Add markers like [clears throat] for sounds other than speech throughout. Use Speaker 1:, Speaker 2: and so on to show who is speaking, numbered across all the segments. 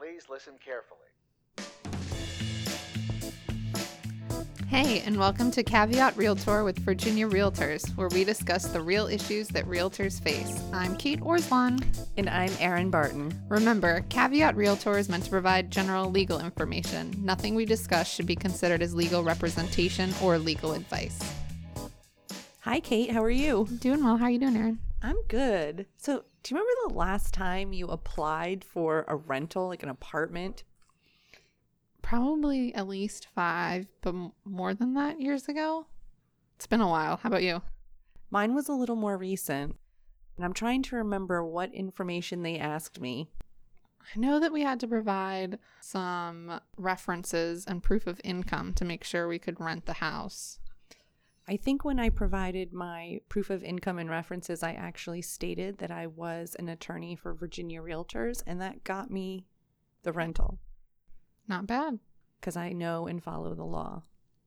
Speaker 1: Please listen carefully.
Speaker 2: Hey, and welcome to Caveat Realtor with Virginia Realtors, where we discuss the real issues that realtors face. I'm Kate Orslan.
Speaker 3: And I'm Erin Barton.
Speaker 2: Remember, Caveat Realtor is meant to provide general legal information. Nothing we discuss should be considered as legal representation or legal advice.
Speaker 3: Hi, Kate. How are you?
Speaker 2: Doing well. How are you doing, Erin?
Speaker 3: I'm good. So, do you remember the last time you applied for a rental, like an apartment?
Speaker 2: Probably at least five, but more than that years ago. It's been a while. How about you?
Speaker 3: Mine was a little more recent, and I'm trying to remember what information they asked me.
Speaker 2: I know that we had to provide some references and proof of income to make sure we could rent the house.
Speaker 3: I think when I provided my proof of income and references, I actually stated that I was an attorney for Virginia Realtors, and that got me the rental
Speaker 2: Not bad.
Speaker 3: because I know and follow the law,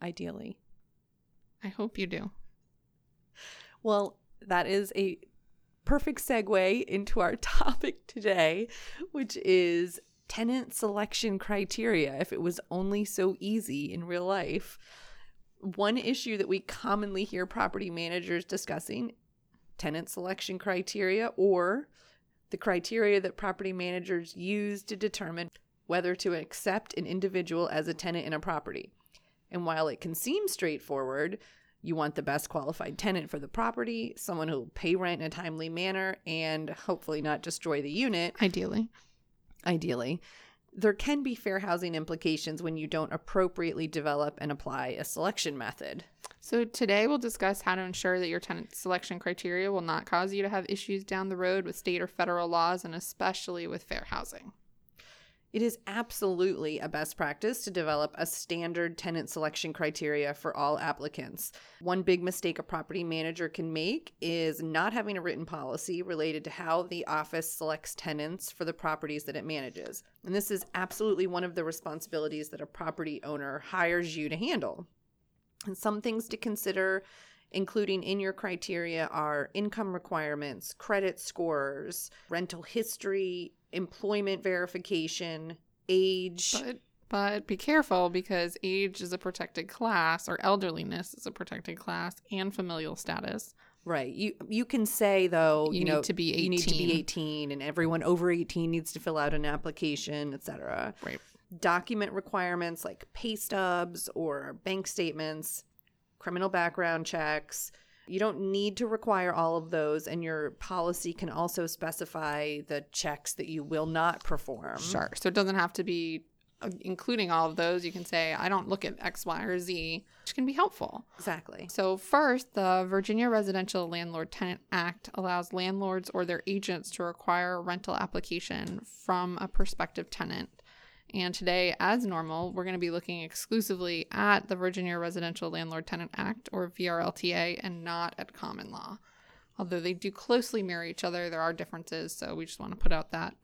Speaker 3: ideally.
Speaker 2: I hope you do.
Speaker 3: Well, that is a perfect segue into our [laughs] topic today, which is tenant selection criteria. If it was only so easy in real life, one issue that we commonly hear property managers discussing tenant selection criteria or the criteria that property managers use to determine whether to accept an individual as a tenant in a property. And while it can seem straightforward, you want the best qualified tenant for the property, someone who will pay rent in a timely manner and hopefully not destroy the unit,
Speaker 2: Ideally.
Speaker 3: ideally. There can be fair housing implications when you don't appropriately develop and apply a selection method.
Speaker 2: So, today we'll discuss how to ensure that your tenant selection criteria will not cause you to have issues down the road with state or federal laws and especially with fair housing.
Speaker 3: It is absolutely a best practice to develop a standard tenant selection criteria for all applicants. One big mistake a property manager can make is not having a written policy related to how the office selects tenants for the properties that it manages. And this is absolutely one of the responsibilities that a property owner hires you to handle. And some things to consider including in your criteria are income requirements, credit scores, rental history, employment verification, age.
Speaker 2: But but be careful because age is a protected class or elderliness is a protected class and familial status.
Speaker 3: right. You you can say though,
Speaker 2: You
Speaker 3: you,
Speaker 2: need
Speaker 3: know,
Speaker 2: to be
Speaker 3: you need to be
Speaker 2: 18.
Speaker 3: 18 and everyone over 18 needs to fill out an application, etc.
Speaker 2: Right.
Speaker 3: Document requirements like pay stubs or bank statements, criminal background checks. You don't need to require all of those, and your policy can also specify the checks that you will not perform.
Speaker 2: Sure. So it doesn't have to be uh, including all of those. You can say, I don't look at X, Y, or Z, which can be helpful.
Speaker 3: Exactly.
Speaker 2: So, first, the Virginia Residential Landlord Tenant Act allows landlords or their agents to require a rental application from a prospective tenant. And today, as normal, we're going to be looking exclusively at the Virginia Residential Landlord Tenant Act or VRLTA and not at common law. Although they do closely mirror each other, there are differences, so we just want to put out that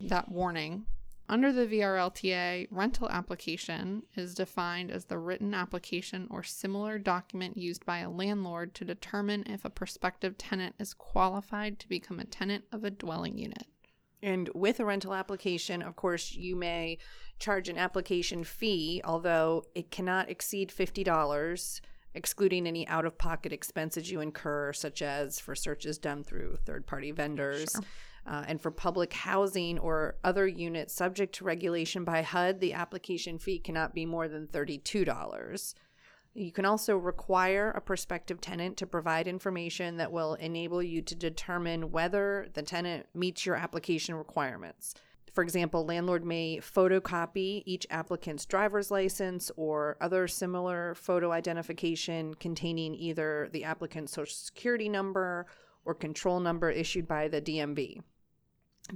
Speaker 2: that warning. Under the VRLTA, rental application is defined as the written application or similar document used by a landlord to determine if a prospective tenant is qualified to become a tenant of a dwelling unit.
Speaker 3: And with a rental application, of course, you may charge an application fee, although it cannot exceed $50, excluding any out of pocket expenses you incur, such as for searches done through third party vendors.
Speaker 2: Sure.
Speaker 3: Uh, and for public housing or other units subject to regulation by HUD, the application fee cannot be more than $32. You can also require a prospective tenant to provide information that will enable you to determine whether the tenant meets your application requirements. For example, landlord may photocopy each applicant's driver's license or other similar photo identification containing either the applicant's social security number or control number issued by the DMV.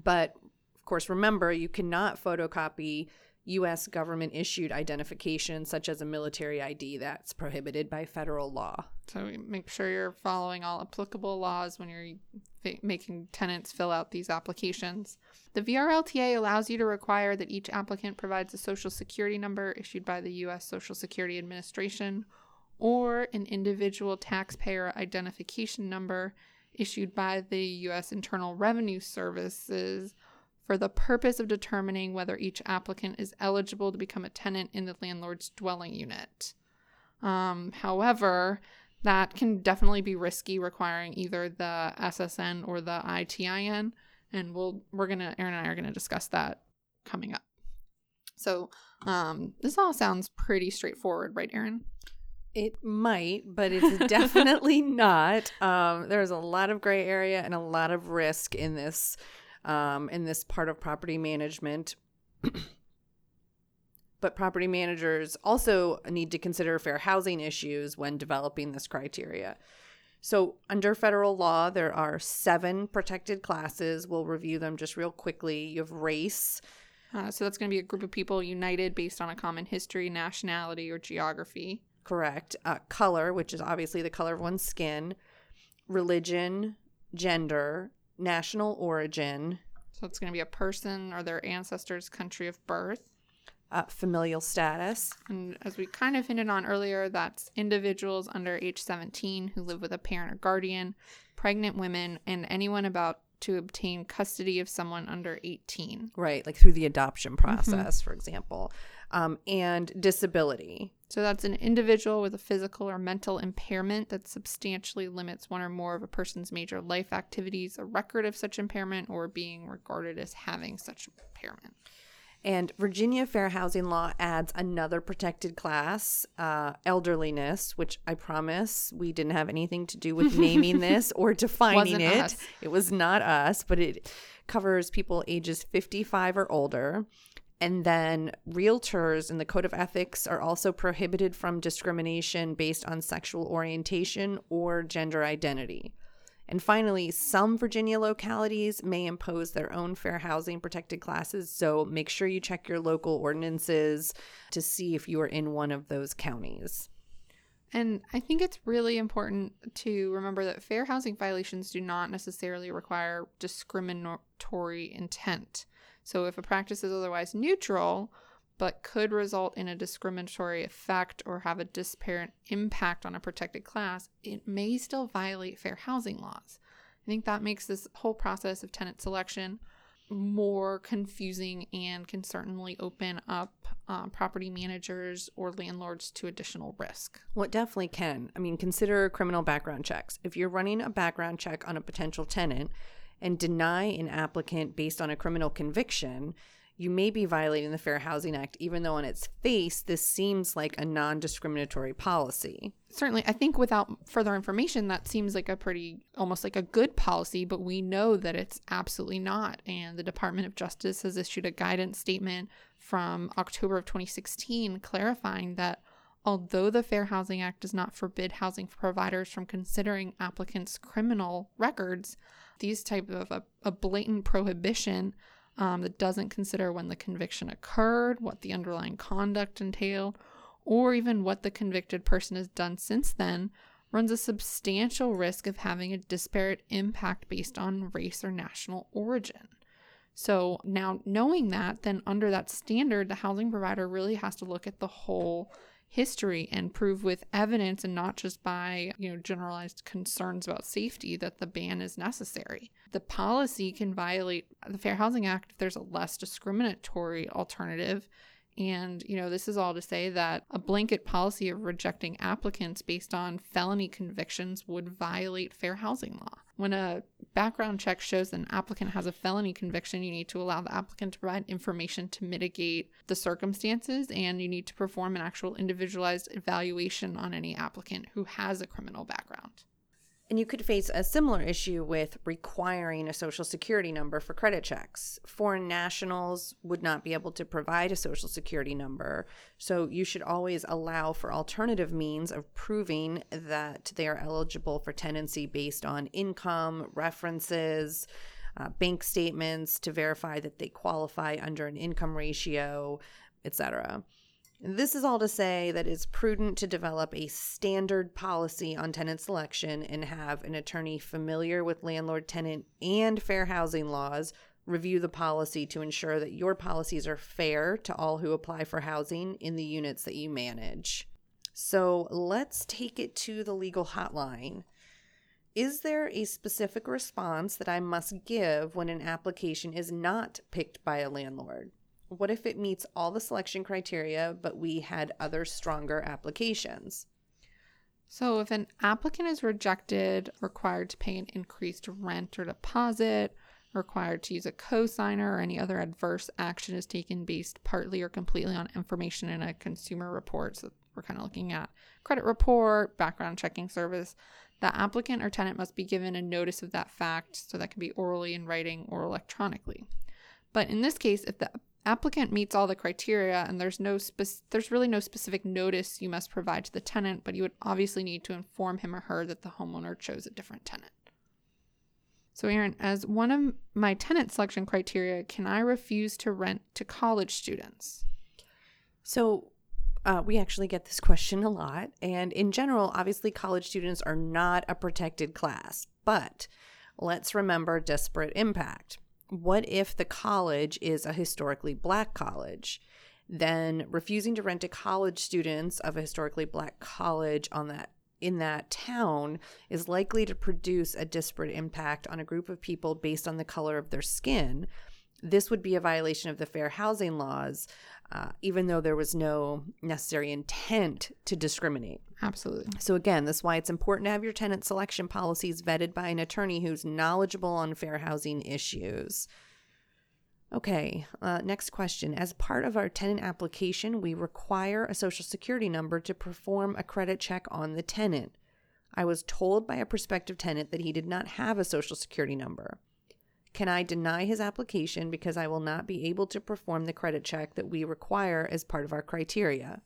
Speaker 3: But of course, remember, you cannot photocopy U.S. government issued identification, such as a military ID, that's prohibited by federal law.
Speaker 2: So make sure you're following all applicable laws when you're making tenants fill out these applications. The VRLTA allows you to require that each applicant provides a social security number issued by the U.S. Social Security Administration or an individual taxpayer identification number issued by the U.S. Internal Revenue Services for the purpose of determining whether each applicant is eligible to become a tenant in the landlord's dwelling unit. Um, however, that can definitely be risky, requiring either the SSN or the ITIN, and we'll we're gonna Erin and I are gonna discuss that coming up. So um, this all sounds pretty straightforward, right, Erin?
Speaker 3: It might, but it's [laughs] definitely not. Um, there's a lot of gray area and a lot of risk in this um, in this part of property management. [clears throat] but property managers also need to consider fair housing issues when developing this criteria. So, under federal law, there are seven protected classes. We'll review them just real quickly. You have race.
Speaker 2: Uh, so, that's going to be a group of people united based on a common history, nationality, or geography.
Speaker 3: Correct. Uh, color, which is obviously the color of one's skin, religion, gender, national origin.
Speaker 2: So, it's going to be a person or their ancestors' country of birth
Speaker 3: uh, familial status.
Speaker 2: And as we kind of hinted on earlier, that's individuals under age 17 who live with a parent or guardian, pregnant women, and anyone about to obtain custody of someone under 18.
Speaker 3: Right, like through the adoption mm-hmm. process, mm-hmm. for example, um, and disability.
Speaker 2: So that's an individual with a physical or mental impairment that substantially limits one or more of a person's major life activities, a record of such impairment, or being regarded as having such impairment.
Speaker 3: And Virginia Fair Housing Law adds another protected class, uh, elderliness, which I promise we didn't have anything to do with [laughs] naming this or defining it. Us. It was not us, but it covers people ages 55 or older. And then realtors in the Code of Ethics are also prohibited from discrimination based on sexual orientation or gender identity. And finally, some Virginia localities may impose their own fair housing protected classes. So make sure you check your local ordinances to see if you are in one of those counties.
Speaker 2: And I think it's really important to remember that fair housing violations do not necessarily require discriminatory intent. So if a practice is otherwise neutral, but could result in a discriminatory effect or have a disparate impact on a protected class, it may still violate fair housing laws. I think that makes this whole process of tenant selection more confusing and can certainly open up uh, property managers or landlords to additional risk.
Speaker 3: Well, it definitely can. I mean, consider criminal background checks. If you're running a background check on a potential tenant and deny an applicant based on a criminal conviction, you may be violating the Fair Housing Act, even though on its face, this seems like a non discriminatory policy.
Speaker 2: Certainly, I think without further information, that seems like a pretty, almost like a good policy, but we know that it's absolutely not. And the Department of Justice has issued a guidance statement from October of 2016 clarifying that although the Fair Housing Act does not forbid housing providers from considering applicants' criminal records, these type of a, a blatant prohibition um, that doesn't consider when the conviction occurred, what the underlying conduct entailed, or even what the convicted person has done since then, runs a substantial risk of having a disparate impact based on race or national origin. So, now knowing that, then under that standard, the housing provider really has to look at the whole history and prove with evidence and not just by, you know, generalized concerns about safety that the ban is necessary. The policy can violate the Fair Housing Act if there's a less discriminatory alternative and, you know, this is all to say that a blanket policy of rejecting applicants based on felony convictions would violate fair housing law. When a background check shows an applicant has a felony conviction, you need to allow the applicant to provide information to mitigate the circumstances, and you need to perform an actual individualized evaluation on any applicant who has a criminal background.
Speaker 3: And you could face a similar issue with requiring a social security number for credit checks. Foreign nationals would not be able to provide a social security number. So you should always allow for alternative means of proving that they are eligible for tenancy based on income, references, uh, bank statements to verify that they qualify under an income ratio, etc. This is all to say that it's prudent to develop a standard policy on tenant selection and have an attorney familiar with landlord tenant and fair housing laws review the policy to ensure that your policies are fair to all who apply for housing in the units that you manage. So let's take it to the legal hotline. Is there a specific response that I must give when an application is not picked by a landlord? What if it meets all the selection criteria, but we had other stronger applications?
Speaker 2: So, if an applicant is rejected, required to pay an increased rent or deposit, required to use a cosigner, or any other adverse action is taken based partly or completely on information in a consumer report. So, we're kind of looking at credit report, background checking service. The applicant or tenant must be given a notice of that fact, so that can be orally in writing or electronically. But in this case, if the applicant meets all the criteria and there's no spe- there's really no specific notice you must provide to the tenant but you would obviously need to inform him or her that the homeowner chose a different tenant. So Erin as one of my tenant selection criteria can i refuse to rent to college students?
Speaker 3: So uh, we actually get this question a lot and in general obviously college students are not a protected class but let's remember disparate impact what if the college is a historically black college? Then refusing to rent to college students of a historically black college on that in that town is likely to produce a disparate impact on a group of people based on the color of their skin. This would be a violation of the fair housing laws, uh, even though there was no necessary intent to discriminate.
Speaker 2: Absolutely.
Speaker 3: So, again, this is why it's important to have your tenant selection policies vetted by an attorney who's knowledgeable on fair housing issues. Okay, uh, next question. As part of our tenant application, we require a social security number to perform a credit check on the tenant. I was told by a prospective tenant that he did not have a social security number. Can I deny his application because I will not be able to perform the credit check that we require as part of our criteria?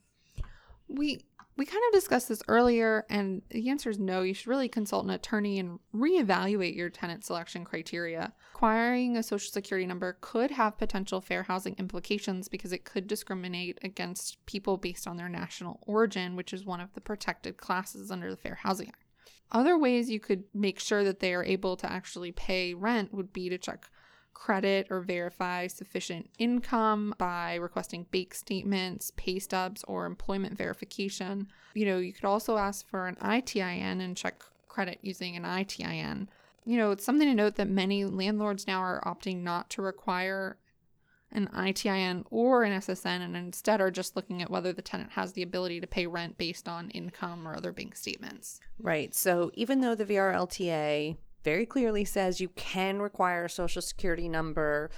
Speaker 2: We we kind of discussed this earlier and the answer is no. You should really consult an attorney and reevaluate your tenant selection criteria. Acquiring a social security number could have potential fair housing implications because it could discriminate against people based on their national origin, which is one of the protected classes under the Fair Housing Act. Other ways you could make sure that they are able to actually pay rent would be to check credit or verify sufficient income by requesting bank statements, pay stubs, or employment verification. You know, you could also ask for an ITIN and check credit using an ITIN. You know, it's something to note that many landlords now are opting not to require an ITIN or an SSN and instead are just looking at whether the tenant has the ability to pay rent based on income or other bank statements.
Speaker 3: Right. So even though the VRLTA very clearly says you can require a social security number,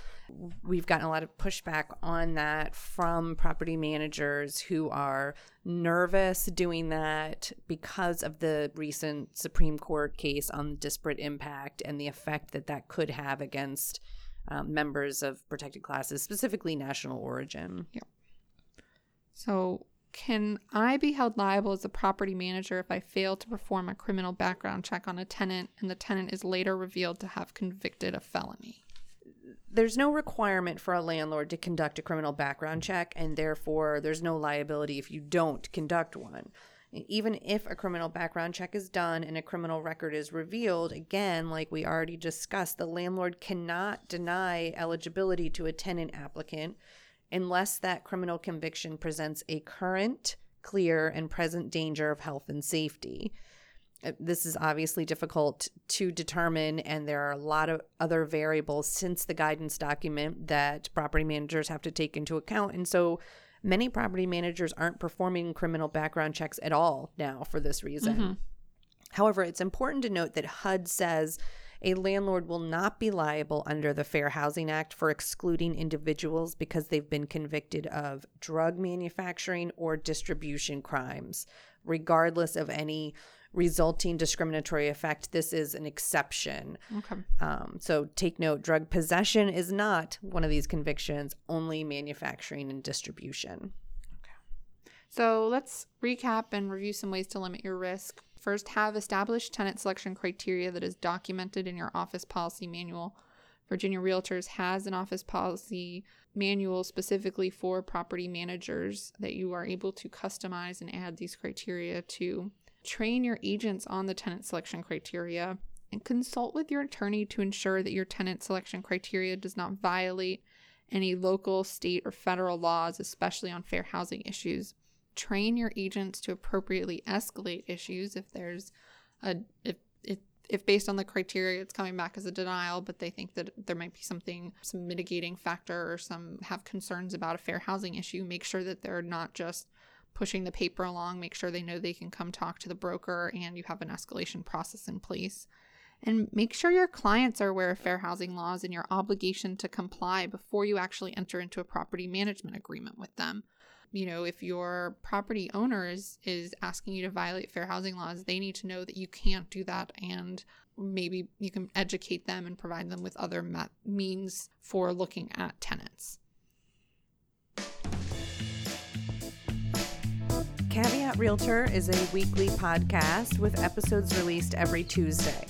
Speaker 3: we've gotten a lot of pushback on that from property managers who are nervous doing that because of the recent Supreme Court case on disparate impact and the effect that that could have against um, members of protected classes, specifically national origin.
Speaker 2: Yeah. So, can I be held liable as a property manager if I fail to perform a criminal background check on a tenant and the tenant is later revealed to have convicted a felony?
Speaker 3: There's no requirement for a landlord to conduct a criminal background check, and therefore there's no liability if you don't conduct one. Even if a criminal background check is done and a criminal record is revealed, again, like we already discussed, the landlord cannot deny eligibility to a tenant applicant unless that criminal conviction presents a current, clear, and present danger of health and safety. Uh, this is obviously difficult to determine, and there are a lot of other variables since the guidance document that property managers have to take into account. And so, Many property managers aren't performing criminal background checks at all now for this reason. Mm-hmm. However, it's important to note that HUD says a landlord will not be liable under the Fair Housing Act for excluding individuals because they've been convicted of drug manufacturing or distribution crimes, regardless of any resulting discriminatory effect. This is an exception. Okay. Um, so take note drug possession is not one of these convictions, only manufacturing and distribution.
Speaker 2: Okay. So let's recap and review some ways to limit your risk. First, have established tenant selection criteria that is documented in your office policy manual. Virginia Realtors has an office policy manual specifically for property managers that you are able to customize and add these criteria to. Train your agents on the tenant selection criteria and consult with your attorney to ensure that your tenant selection criteria does not violate any local, state, or federal laws, especially on fair housing issues. Train your agents to appropriately escalate issues if there's a if, if if based on the criteria it's coming back as a denial, but they think that there might be something, some mitigating factor or some have concerns about a fair housing issue, make sure that they're not just pushing the paper along, make sure they know they can come talk to the broker and you have an escalation process in place. And make sure your clients are aware of fair housing laws and your obligation to comply before you actually enter into a property management agreement with them. You know, if your property owner is, is asking you to violate fair housing laws, they need to know that you can't do that and maybe you can educate them and provide them with other means for looking at tenants.
Speaker 3: Caveat Realtor is a weekly podcast with episodes released every Tuesday.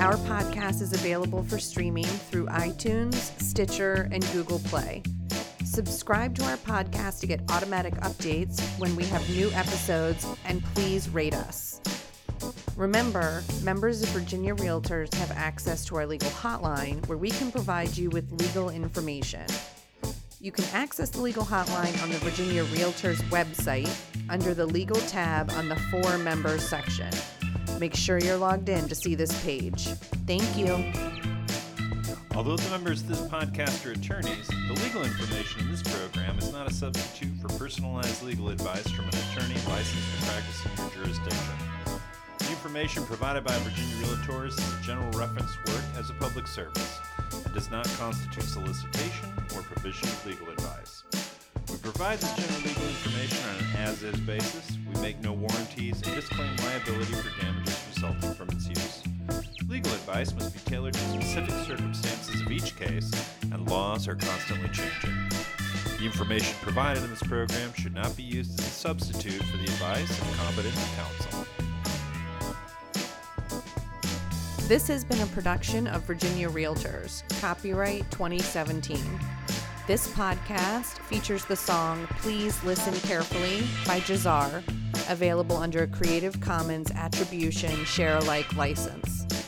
Speaker 3: Our podcast is available for streaming through iTunes, Stitcher, and Google Play. Subscribe to our podcast to get automatic updates when we have new episodes, and please rate us. Remember, members of Virginia Realtors have access to our legal hotline where we can provide you with legal information. You can access the legal hotline on the Virginia Realtors website under the Legal tab on the For Members section. Make sure you're logged in to see this page. Thank you.
Speaker 1: Although the members of this podcast are attorneys, the legal information in this program is not a substitute for personalized legal advice from an attorney licensed to practice in your jurisdiction. The information provided by Virginia Realtors is a general reference work as a public service and does not constitute solicitation or provision of legal advice. We provide this general legal information on an as-is basis. We make no warranties and disclaim liability for damages resulting from its use. Legal advice must be tailored to specific circumstances of each case, and laws are constantly changing. The information provided in this program should not be used as a substitute for the advice of competent counsel.
Speaker 3: This has been a production of Virginia Realtors, copyright 2017. This podcast features the song Please Listen Carefully by Jahzzar, available under a Creative Commons Attribution Share Alike license.